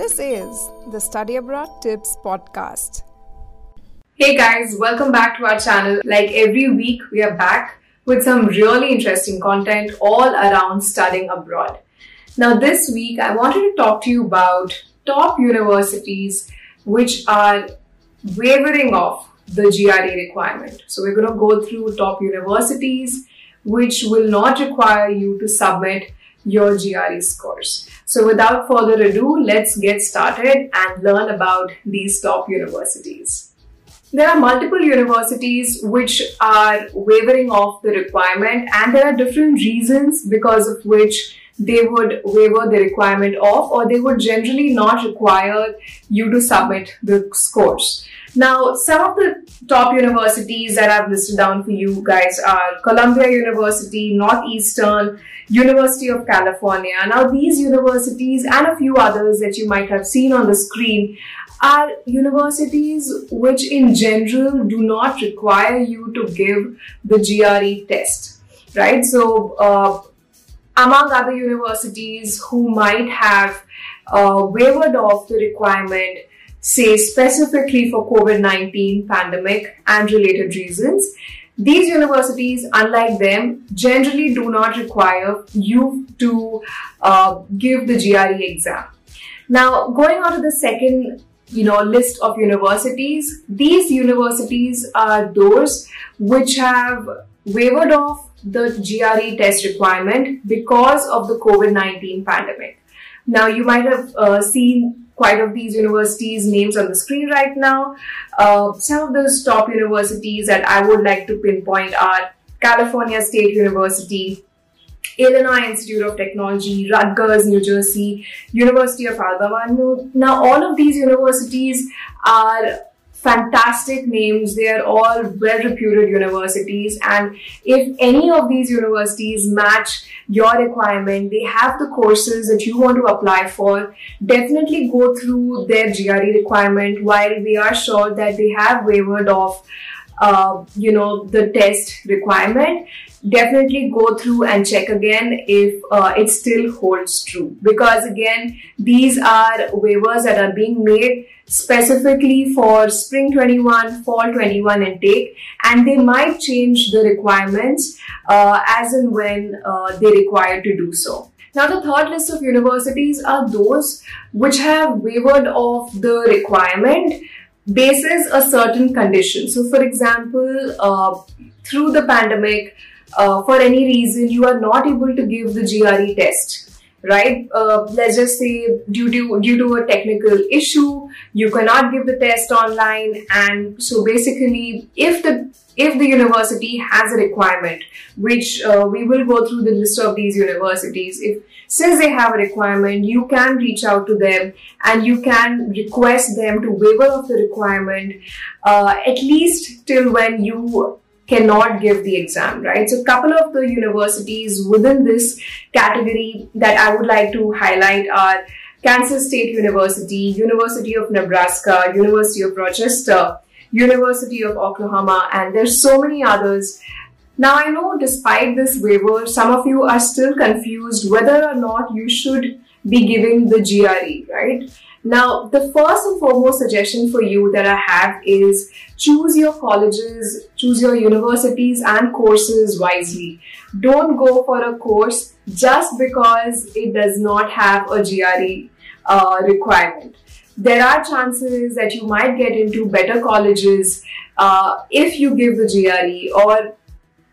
This is the Study Abroad Tips Podcast. Hey guys, welcome back to our channel. Like every week, we are back with some really interesting content all around studying abroad. Now, this week, I wanted to talk to you about top universities which are wavering off the GRE requirement. So, we're going to go through top universities which will not require you to submit your GRE scores. So without further ado, let's get started and learn about these top universities. There are multiple universities which are wavering off the requirement and there are different reasons because of which they would waiver the requirement of or they would generally not require you to submit the scores. Now, some of the top universities that I've listed down for you guys are Columbia University, Northeastern, University of California. Now, these universities and a few others that you might have seen on the screen are universities which in general do not require you to give the GRE test, right? So, uh, among other universities who might have uh, waived off the requirement say specifically for COVID-19 pandemic and related reasons. These universities, unlike them, generally do not require you to uh, give the GRE exam. Now, going on to the second you know list of universities these universities are those which have waived off the GRE test requirement because of the COVID-19 pandemic. Now you might have uh, seen quite of these universities names on the screen right now. Uh, some of those top universities that I would like to pinpoint are California State University, Illinois Institute of Technology, Rutgers, New Jersey, University of Alabama. Now, all of these universities are fantastic names. They are all well reputed universities. And if any of these universities match your requirement, they have the courses that you want to apply for, definitely go through their GRE requirement while we are sure that they have waived off uh, you know the test requirement definitely go through and check again if uh, it still holds true. Because again these are waivers that are being made specifically for spring 21 fall 21 intake and they might change the requirements uh, as and when uh, they require to do so. Now the third list of universities are those which have waived off the requirement basis a certain condition. So for example uh, through the pandemic uh, for any reason you are not able to give the GRE test, right? Uh, let's just say due to due to a technical issue, you cannot give the test online, and so basically, if the if the university has a requirement, which uh, we will go through the list of these universities, if since they have a requirement, you can reach out to them and you can request them to waiver of the requirement uh, at least till when you cannot give the exam, right? So a couple of the universities within this category that I would like to highlight are Kansas State University, University of Nebraska, University of Rochester, University of Oklahoma, and there's so many others. Now I know despite this waiver, some of you are still confused whether or not you should be giving the GRE, right? Now, the first and foremost suggestion for you that I have is choose your colleges, choose your universities and courses wisely. Don't go for a course just because it does not have a GRE uh, requirement. There are chances that you might get into better colleges uh, if you give the GRE or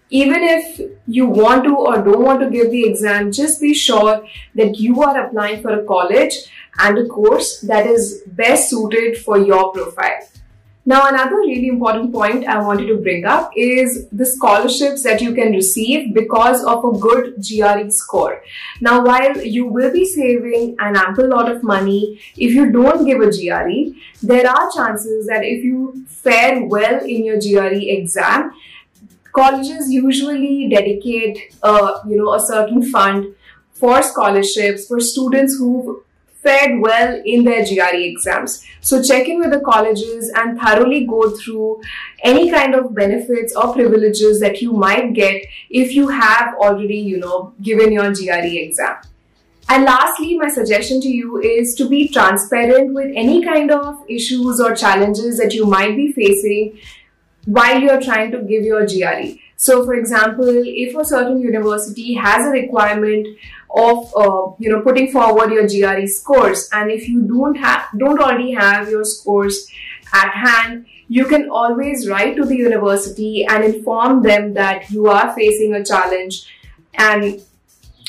even if you want to or don't want to give the exam, just be sure that you are applying for a college and a course that is best suited for your profile. Now, another really important point I wanted to bring up is the scholarships that you can receive because of a good GRE score. Now, while you will be saving an ample lot of money if you don't give a GRE, there are chances that if you fare well in your GRE exam, colleges usually dedicate, uh, you know, a certain fund for scholarships for students who fared well in their GRE exams. So check in with the colleges and thoroughly go through any kind of benefits or privileges that you might get if you have already, you know, given your GRE exam. And lastly, my suggestion to you is to be transparent with any kind of issues or challenges that you might be facing while you're trying to give your GRE. So, for example, if a certain university has a requirement of uh, you know putting forward your GRE scores, and if you don't have don't already have your scores at hand, you can always write to the university and inform them that you are facing a challenge and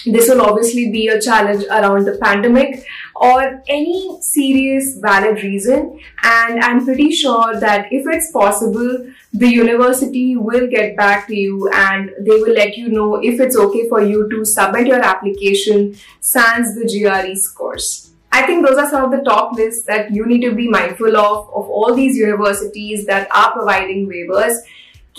this will obviously be a challenge around the pandemic or any serious valid reason. And I'm pretty sure that if it's possible, the university will get back to you and they will let you know if it's okay for you to submit your application sans the GRE scores. I think those are some of the top lists that you need to be mindful of, of all these universities that are providing waivers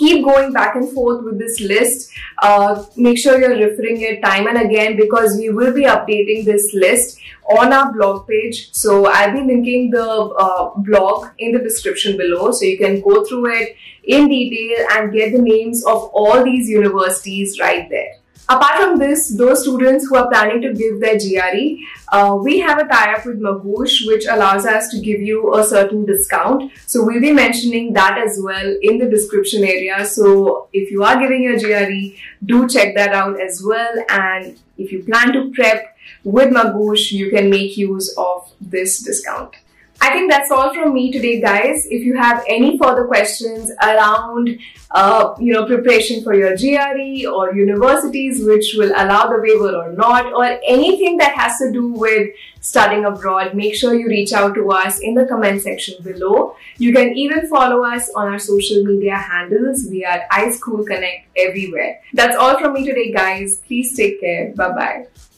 keep going back and forth with this list. Uh, make sure you're referring it time and again because we will be updating this list on our blog page. So I'll be linking the uh, blog in the description below so you can go through it in detail and get the names of all these universities right there. Apart from this, those students who are planning to give their GRE, uh, we have a tie-up with Magoosh, which allows us to give you a certain discount. So we'll be mentioning that as well in the description area. So if you are giving your GRE, do check that out as well. And if you plan to prep with Magoosh, you can make use of this discount. I think that's all from me today, guys. If you have any further questions around, uh, you know, preparation for your GRE or universities which will allow the waiver or not, or anything that has to do with studying abroad, make sure you reach out to us in the comment section below. You can even follow us on our social media handles. We are iSchool Connect everywhere. That's all from me today, guys. Please take care. Bye-bye.